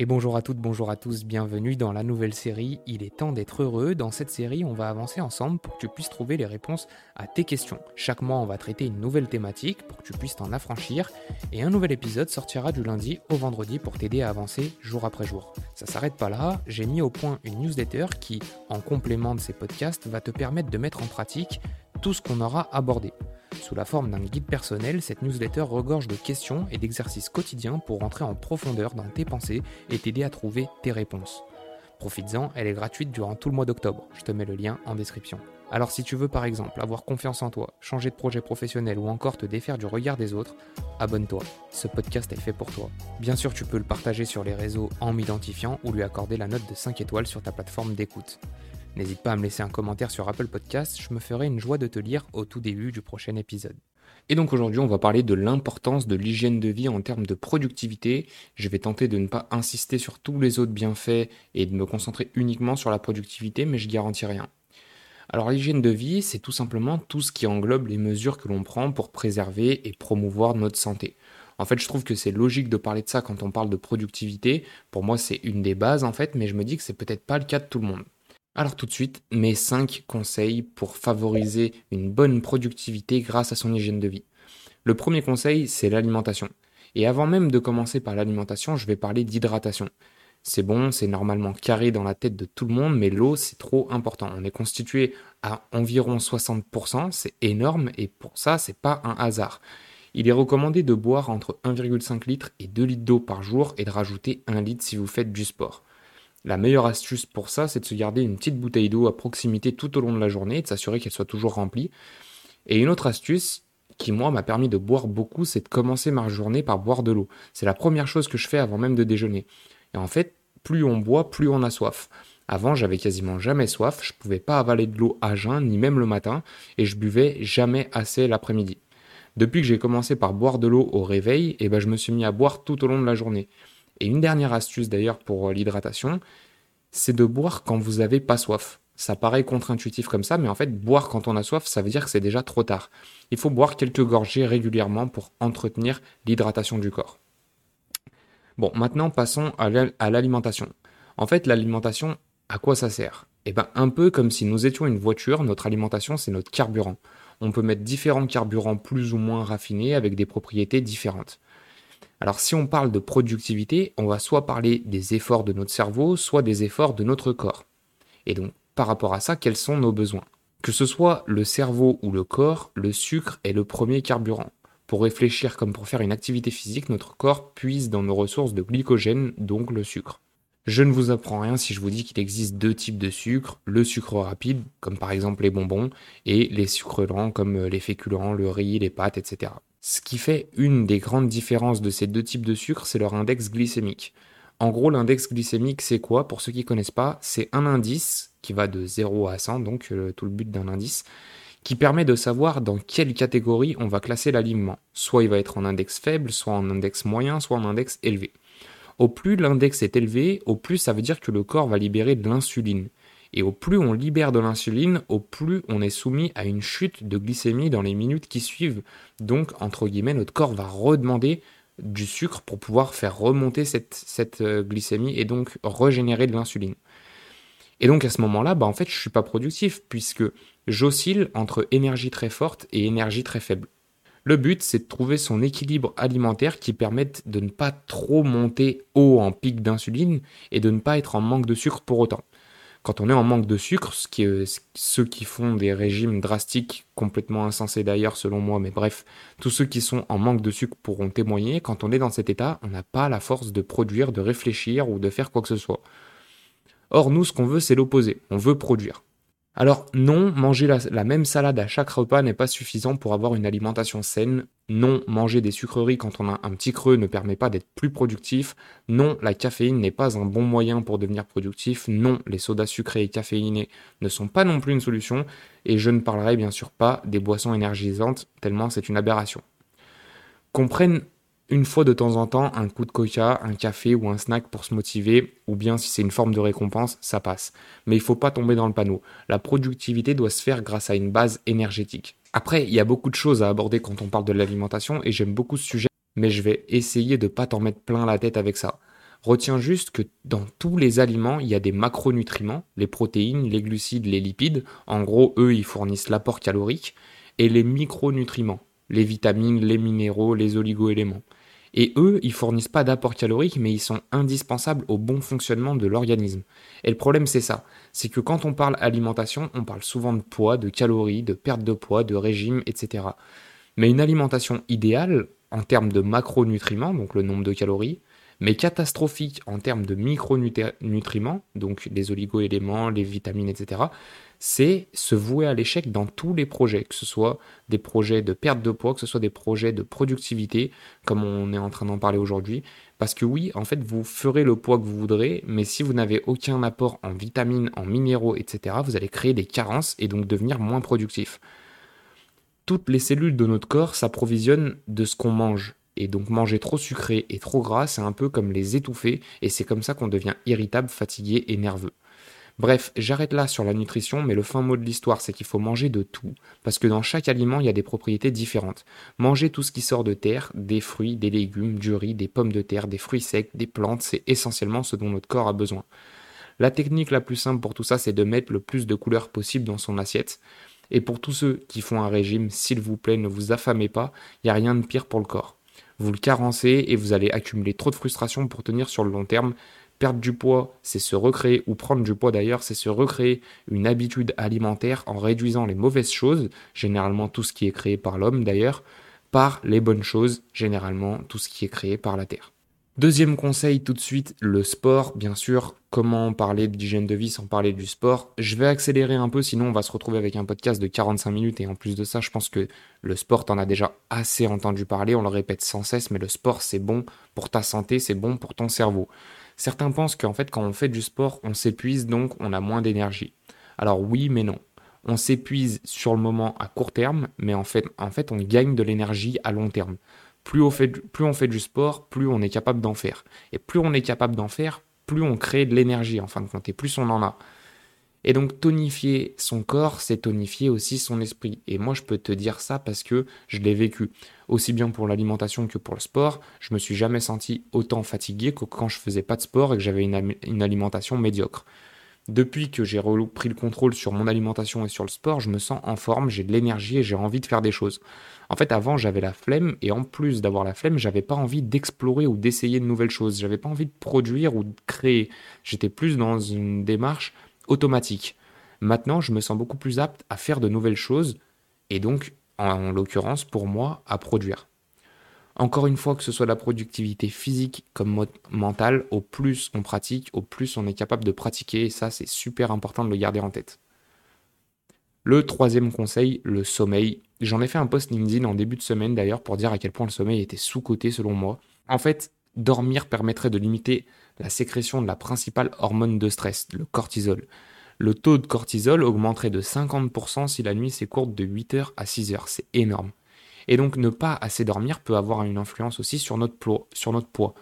Et bonjour à toutes, bonjour à tous, bienvenue dans la nouvelle série Il est temps d'être heureux. Dans cette série, on va avancer ensemble pour que tu puisses trouver les réponses à tes questions. Chaque mois, on va traiter une nouvelle thématique pour que tu puisses t'en affranchir. Et un nouvel épisode sortira du lundi au vendredi pour t'aider à avancer jour après jour. Ça s'arrête pas là, j'ai mis au point une newsletter qui, en complément de ces podcasts, va te permettre de mettre en pratique tout ce qu'on aura abordé. Sous la forme d'un guide personnel, cette newsletter regorge de questions et d'exercices quotidiens pour rentrer en profondeur dans tes pensées et t'aider à trouver tes réponses. Profites-en, elle est gratuite durant tout le mois d'octobre. Je te mets le lien en description. Alors si tu veux par exemple avoir confiance en toi, changer de projet professionnel ou encore te défaire du regard des autres, abonne-toi. Ce podcast est fait pour toi. Bien sûr, tu peux le partager sur les réseaux en m'identifiant ou lui accorder la note de 5 étoiles sur ta plateforme d'écoute. N'hésite pas à me laisser un commentaire sur Apple Podcast, je me ferai une joie de te lire au tout début du prochain épisode. Et donc aujourd'hui, on va parler de l'importance de l'hygiène de vie en termes de productivité. Je vais tenter de ne pas insister sur tous les autres bienfaits et de me concentrer uniquement sur la productivité, mais je garantis rien. Alors l'hygiène de vie, c'est tout simplement tout ce qui englobe les mesures que l'on prend pour préserver et promouvoir notre santé. En fait, je trouve que c'est logique de parler de ça quand on parle de productivité. Pour moi, c'est une des bases en fait, mais je me dis que c'est peut-être pas le cas de tout le monde. Alors tout de suite, mes 5 conseils pour favoriser une bonne productivité grâce à son hygiène de vie. Le premier conseil, c'est l'alimentation. Et avant même de commencer par l'alimentation, je vais parler d'hydratation. C'est bon, c'est normalement carré dans la tête de tout le monde, mais l'eau, c'est trop important. On est constitué à environ 60%, c'est énorme, et pour ça, c'est pas un hasard. Il est recommandé de boire entre 1,5 litre et 2 litres d'eau par jour et de rajouter 1 litre si vous faites du sport. La meilleure astuce pour ça, c'est de se garder une petite bouteille d'eau à proximité tout au long de la journée et de s'assurer qu'elle soit toujours remplie. Et une autre astuce qui, moi, m'a permis de boire beaucoup, c'est de commencer ma journée par boire de l'eau. C'est la première chose que je fais avant même de déjeuner. Et en fait, plus on boit, plus on a soif. Avant, j'avais quasiment jamais soif, je pouvais pas avaler de l'eau à jeun, ni même le matin, et je buvais jamais assez l'après-midi. Depuis que j'ai commencé par boire de l'eau au réveil, eh ben je me suis mis à boire tout au long de la journée. Et une dernière astuce d'ailleurs pour euh, l'hydratation, c'est de boire quand vous n'avez pas soif. Ça paraît contre-intuitif comme ça, mais en fait, boire quand on a soif, ça veut dire que c'est déjà trop tard. Il faut boire quelques gorgées régulièrement pour entretenir l'hydratation du corps. Bon, maintenant passons à l'alimentation. En fait, l'alimentation, à quoi ça sert? Eh bien, un peu comme si nous étions une voiture, notre alimentation, c'est notre carburant. On peut mettre différents carburants plus ou moins raffinés avec des propriétés différentes. Alors si on parle de productivité, on va soit parler des efforts de notre cerveau, soit des efforts de notre corps. Et donc, par rapport à ça, quels sont nos besoins? Que ce soit le cerveau ou le corps, le sucre est le premier carburant. Pour réfléchir comme pour faire une activité physique, notre corps puise dans nos ressources de glycogène, donc le sucre. Je ne vous apprends rien si je vous dis qu'il existe deux types de sucre, le sucre rapide, comme par exemple les bonbons, et les sucres lents, comme les féculents, le riz, les pâtes, etc. Ce qui fait une des grandes différences de ces deux types de sucre, c'est leur index glycémique. En gros, l'index glycémique, c'est quoi? Pour ceux qui ne connaissent pas, c'est un indice qui va de 0 à 100, donc euh, tout le but d'un indice, qui permet de savoir dans quelle catégorie on va classer l'aliment. Soit il va être en index faible, soit en index moyen, soit en index élevé. Au plus l'index est élevé, au plus ça veut dire que le corps va libérer de l'insuline. Et au plus on libère de l'insuline, au plus on est soumis à une chute de glycémie dans les minutes qui suivent. Donc, entre guillemets, notre corps va redemander du sucre pour pouvoir faire remonter cette, euh, glycémie et donc régénérer de l'insuline. Et donc à ce moment-là, bah en fait, je ne suis pas productif puisque j'oscille entre énergie très forte et énergie très faible. Le but, c'est de trouver son équilibre alimentaire qui permette de ne pas trop monter haut en pic d'insuline et de ne pas être en manque de sucre pour autant quand on est en manque de sucre, ceux qui font des régimes drastiques, complètement insensés d'ailleurs selon moi, mais bref, tous ceux qui sont en manque de sucre pourront témoigner, quand on est dans cet état, on n'a pas la force de produire, de réfléchir ou de faire quoi que ce soit. Or, nous, ce qu'on veut, c'est l'opposé, on veut produire. Alors non, manger la, même salade à chaque repas n'est pas suffisant pour avoir une alimentation saine. Non, manger des sucreries quand on a un petit creux ne permet pas d'être plus productif. Non, la caféine n'est pas un bon moyen pour devenir productif. Non, les sodas sucrés et caféinés ne sont pas non plus une solution. Et je ne parlerai bien sûr pas des boissons énergisantes, tellement c'est une aberration. Comprennent une fois de temps en temps un coup de coca, un café ou un snack pour se motiver, ou bien si c'est une forme de récompense, ça passe. Mais il ne faut pas tomber dans le panneau. La productivité doit se faire grâce à une base énergétique. Après, il y a beaucoup de choses à aborder quand on parle de l'alimentation et j'aime beaucoup ce sujet. mais je vais essayer de ne pas t'en mettre plein la tête avec ça. Retiens juste que dans tous les aliments, il y a des macronutriments, les protéines, les glucides, les lipides. En gros, eux, ils fournissent l'apport calorique. Et les micronutriments, les vitamines, les minéraux, les oligoéléments. Et eux, ils fournissent pas d'apport calorique, mais ils sont indispensables au bon fonctionnement de l'organisme. Et le problème, c'est ça. C'est que quand on parle alimentation, on parle souvent de poids, de calories, de perte de poids, de régime, etc. Mais une alimentation idéale, en termes de macronutriments, donc le nombre de calories, mais catastrophique en termes de micronutriments, donc les oligoéléments, les vitamines, etc., c'est se vouer à l'échec dans tous les projets, que ce soit des projets de perte de poids, que ce soit des projets de productivité, comme on est en train d'en parler aujourd'hui. Parce que oui, en fait, vous ferez le poids que vous voudrez, mais si vous n'avez aucun apport en vitamines, en minéraux, etc., vous allez créer des carences et donc devenir moins productif. Toutes les cellules de notre corps s'approvisionnent de ce qu'on mange. Et donc manger trop sucré et trop gras, c'est un peu comme les étouffer, et c'est comme ça qu'on devient irritable, fatigué et nerveux. Bref, j'arrête là sur la nutrition, mais le fin mot de l'histoire, c'est qu'il faut manger de tout, parce que dans chaque aliment, il y a des propriétés différentes. Manger tout ce qui sort de terre, des fruits, des légumes, du riz, des pommes de terre, des fruits secs, des plantes, c'est essentiellement ce dont notre corps a besoin. La technique la plus simple pour tout ça, c'est de mettre le plus de couleurs possible dans son assiette. Et pour tous ceux qui font un régime, s'il vous plaît, ne vous affamez pas, il n'y a rien de pire pour le corps vous le carencez et vous allez accumuler trop de frustration pour tenir sur le long terme. Perdre du poids, c'est se recréer, ou prendre du poids d'ailleurs, c'est se recréer une habitude alimentaire en réduisant les mauvaises choses, généralement tout ce qui est créé par l'homme d'ailleurs, par les bonnes choses, généralement tout ce qui est créé par la Terre. Deuxième conseil tout de suite, le sport, bien sûr. Comment parler d'hygiène de vie sans parler du sport? Je vais accélérer un peu, sinon on va se retrouver avec un podcast de 45 minutes. Et en plus de ça, je pense que le sport, t'en as déjà assez entendu parler, on le répète sans cesse, mais le sport, c'est bon pour ta santé, c'est bon pour ton cerveau. Certains pensent qu'en fait, quand on fait du sport, on s'épuise, donc on a moins d'énergie. Alors oui, mais non. On s'épuise sur le moment à court terme, mais en fait, en fait on gagne de l'énergie à long terme plus on, fait, du sport, plus on est capable d'en faire. Et plus on est capable d'en faire, plus on crée de l'énergie en fin de compte, et plus on en a. Et donc tonifier son corps, c'est tonifier aussi son esprit. Et moi, je peux te dire ça parce que je l'ai vécu. Aussi bien pour l'alimentation que pour le sport, je me suis jamais senti autant fatigué que quand je faisais pas de sport et que j'avais une alimentation médiocre. Depuis que j'ai repris le contrôle sur mon alimentation et sur le sport, je me sens en forme, j'ai de l'énergie et j'ai envie de faire des choses. En fait, avant, j'avais la flemme et en plus d'avoir la flemme, j'avais pas envie d'explorer ou d'essayer de nouvelles choses. J'avais pas envie de produire ou de créer. J'étais plus dans une démarche automatique. Maintenant, je me sens beaucoup plus apte à faire de nouvelles choses et donc, en l'occurrence, pour moi, à produire. Encore une fois, que ce soit la productivité physique comme mentale, au plus on pratique, au plus on est capable de pratiquer, et ça c'est super important de le garder en tête. Le troisième conseil, le sommeil. J'en ai fait un post LinkedIn en début de semaine d'ailleurs pour dire à quel point le sommeil était sous-coté selon moi. En fait, dormir permettrait de limiter la sécrétion de la principale hormone de stress, le cortisol. Le taux de cortisol augmenterait de 50% si la nuit s'écourte de 8h à 6h. C'est énorme. Et donc ne pas assez dormir peut avoir une influence aussi sur notre, poids.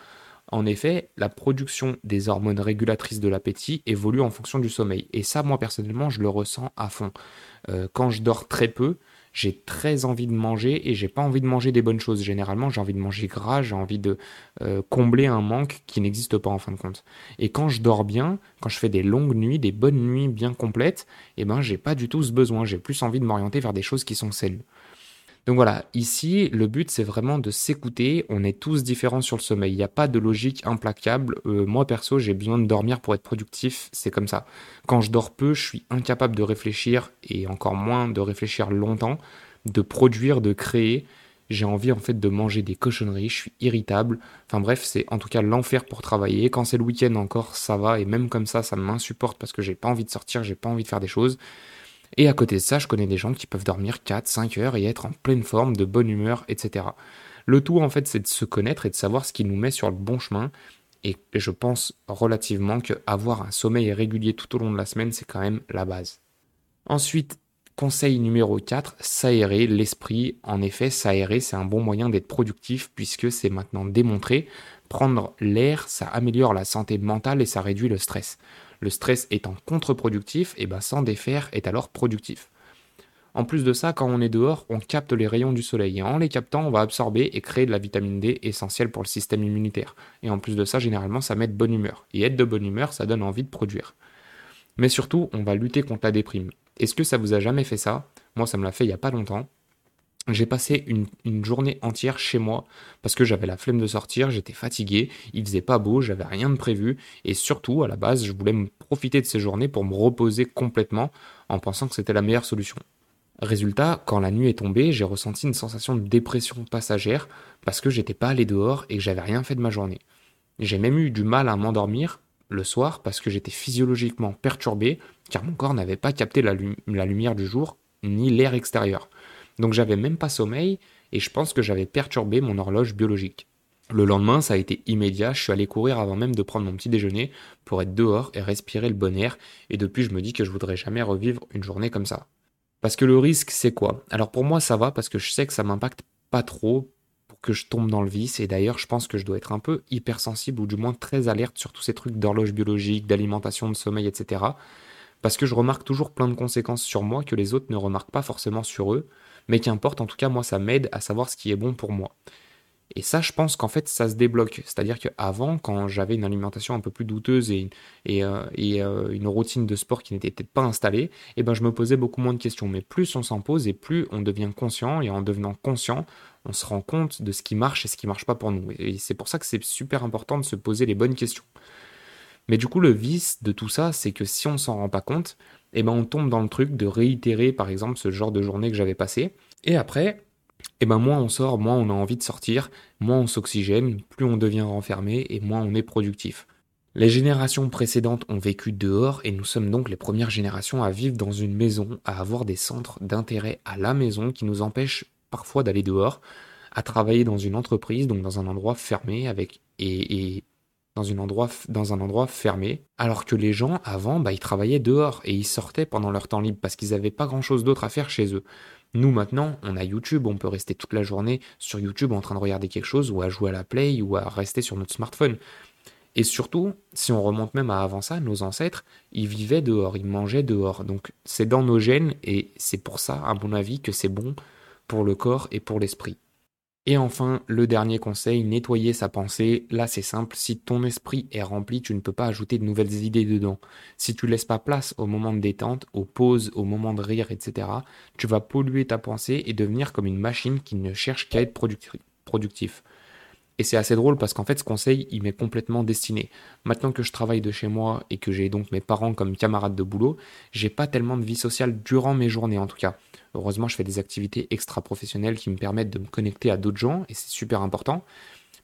En effet, la production des hormones régulatrices de l'appétit évolue en fonction du sommeil. Et ça, moi personnellement, je le ressens à fond. Euh, quand je dors très peu, j'ai très envie de manger et j'ai pas envie de manger des bonnes choses. Généralement, j'ai envie de manger gras, j'ai envie de euh, combler un manque qui n'existe pas en fin de compte. Et quand je dors bien, quand je fais des longues nuits, des bonnes nuits bien complètes, eh ben j'ai pas du tout ce besoin. J'ai plus envie de m'orienter vers des choses qui sont saines. Donc voilà, ici, le but, c'est vraiment de s'écouter. On est tous différents sur le sommeil. Il n'y a pas de logique implacable. Euh, moi, perso, j'ai besoin de dormir pour être productif. C'est comme ça. Quand je dors peu, je suis incapable de réfléchir et encore moins de réfléchir longtemps, de produire, de créer. J'ai envie en fait de manger des cochonneries, je suis irritable. Enfin bref, c'est en tout cas l'enfer pour travailler. Quand c'est le week-end encore, ça va. Et même comme ça, ça m'insupporte parce que j'ai pas envie de sortir, j'ai pas envie de faire des choses. Et à côté de ça, je connais des gens qui peuvent dormir 4, 5 heures et être en pleine forme, de bonne humeur, etc. Le tout, en fait, c'est de se connaître et de savoir ce qui nous met sur le bon chemin. Et je pense relativement qu'avoir un sommeil régulier tout au long de la semaine, c'est quand même la base. Ensuite, conseil numéro 4, s'aérer l'esprit. En effet, s'aérer, c'est un bon moyen d'être productif puisque c'est maintenant démontré. Prendre l'air, ça améliore la santé mentale et ça réduit le stress. Le stress étant contre-productif, et eh ben s'en défaire est alors productif. En plus de ça, quand on est dehors, on capte les rayons du soleil. Et en les captant, on va absorber et créer de la vitamine D essentielle pour le système immunitaire. Et en plus de ça, généralement, ça met de bonne humeur. Et être de bonne humeur, ça donne envie de produire. Mais surtout, on va lutter contre la déprime. Est-ce que ça vous a jamais fait ça? Moi, ça me l'a fait il n'y a pas longtemps. J'ai passé une, journée entière chez moi parce que j'avais la flemme de sortir, j'étais fatigué, il faisait pas beau, j'avais rien de prévu et surtout à la base je voulais me profiter de ces journées pour me reposer complètement en pensant que c'était la meilleure solution. Résultat, quand la nuit est tombée, j'ai ressenti une sensation de dépression passagère parce que j'étais pas allé dehors et que j'avais rien fait de ma journée. J'ai même eu du mal à m'endormir le soir parce que j'étais physiologiquement perturbé car mon corps n'avait pas capté la lumière du jour ni l'air extérieur. Donc j'avais même pas sommeil et je pense que j'avais perturbé mon horloge biologique. Le lendemain, ça a été immédiat, je suis allé courir avant même de prendre mon petit déjeuner pour être dehors et respirer le bon air, et depuis je me dis que je voudrais jamais revivre une journée comme ça. Parce que le risque, c'est quoi? Alors pour moi, ça va parce que je sais que ça m'impacte pas trop pour que je tombe dans le vice, et d'ailleurs, je pense que je dois être un peu hypersensible ou du moins très alerte sur tous ces trucs d'horloge biologique, d'alimentation, de sommeil, etc. Parce que je remarque toujours plein de conséquences sur moi que les autres ne remarquent pas forcément sur eux, mais qu'importe, en tout cas, moi, ça m'aide à savoir ce qui est bon pour moi. Et ça, je pense qu'en fait, ça se débloque. C'est-à-dire qu'avant, quand j'avais une alimentation un peu plus douteuse et, euh, euh, une routine de sport qui n'était peut-être pas installée, eh ben, je me posais beaucoup moins de questions. Mais plus on s'en pose et plus on devient conscient, et en devenant conscient, on se rend compte de ce qui marche et ce qui marche pas pour nous. Et c'est pour ça que c'est super important de se poser les bonnes questions. Mais du coup, le vice de tout ça, c'est que si on s'en rend pas compte, eh ben on tombe dans le truc de réitérer par exemple ce genre de journée que j'avais passé. Et après, eh ben moins on sort, moins on a envie de sortir, moins on s'oxygène, plus on devient renfermé et moins on est productif. Les générations précédentes ont vécu dehors et nous sommes donc les premières générations à vivre dans une maison, à avoir des centres d'intérêt à la maison qui nous empêchent parfois d'aller dehors, à travailler dans une entreprise, donc dans un endroit fermé avec et, et dans, un endroit fermé, alors que les gens, avant, bah, ils travaillaient dehors et ils sortaient pendant leur temps libre parce qu'ils n'avaient pas grand-chose d'autre à faire chez eux. Nous, maintenant, on a YouTube, on peut rester toute la journée sur YouTube en train de regarder quelque chose ou à jouer à la Play ou à rester sur notre smartphone. Et surtout, si on remonte même à avant ça, nos ancêtres, ils vivaient dehors, ils mangeaient dehors. Donc c'est dans nos gènes et c'est pour ça, à mon avis, que c'est bon pour le corps et pour l'esprit. Et enfin, le dernier conseil, nettoyer sa pensée. Là, c'est simple, si ton esprit est rempli, tu ne peux pas ajouter de nouvelles idées dedans. Si tu laisses pas place au moment de détente, aux pauses, au moment de rire, etc., tu vas polluer ta pensée et devenir comme une machine qui ne cherche qu'à être productif. Et c'est assez drôle parce qu'en fait, ce conseil, il m'est complètement destiné. Maintenant que je travaille de chez moi et que j'ai donc mes parents comme camarades de boulot, j'ai pas tellement de vie sociale durant mes journées en tout cas. Heureusement, je fais des activités extra-professionnelles qui me permettent de me connecter à d'autres gens et c'est super important.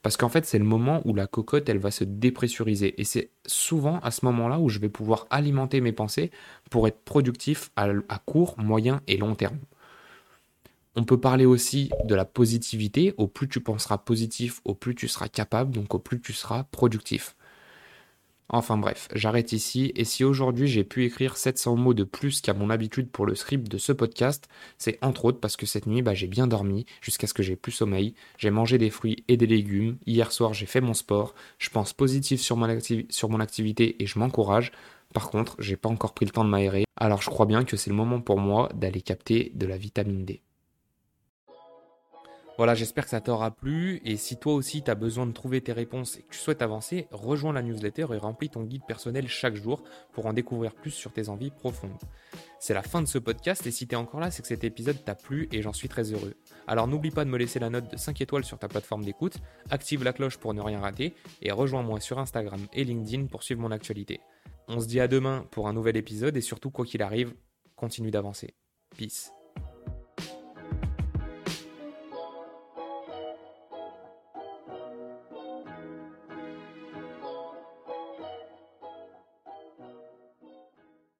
Parce qu'en fait, c'est le moment où la cocotte, elle va se dépressuriser. Et c'est souvent à ce moment-là où je vais pouvoir alimenter mes pensées pour être productif à, à court, moyen et long terme. On peut parler aussi de la positivité. Au plus tu penseras positif, au plus tu seras capable, donc au plus tu seras productif. Enfin bref, j'arrête ici, et si aujourd'hui j'ai pu écrire 700 mots de plus qu'à mon habitude pour le script de ce podcast, c'est entre autres parce que cette nuit bah, j'ai bien dormi jusqu'à ce que j'ai plus sommeil, j'ai mangé des fruits et des légumes, hier soir j'ai fait mon sport, je pense positif sur mon, sur mon activité et je m'encourage, par contre j'ai pas encore pris le temps de m'aérer, alors je crois bien que c'est le moment pour moi d'aller capter de la vitamine D. Voilà, j'espère que ça t'aura plu. Et si toi aussi tu as besoin de trouver tes réponses et que tu souhaites avancer, rejoins la newsletter et remplis ton guide personnel chaque jour pour en découvrir plus sur tes envies profondes. C'est la fin de ce podcast et si tu es encore là, c'est que cet épisode t'a plu et j'en suis très heureux. Alors n'oublie pas de me laisser la note de 5 étoiles sur ta plateforme d'écoute, active la cloche pour ne rien rater et rejoins-moi sur Instagram et LinkedIn pour suivre mon actualité. On se dit à demain pour un nouvel épisode et surtout quoi qu'il arrive, continue d'avancer. Peace.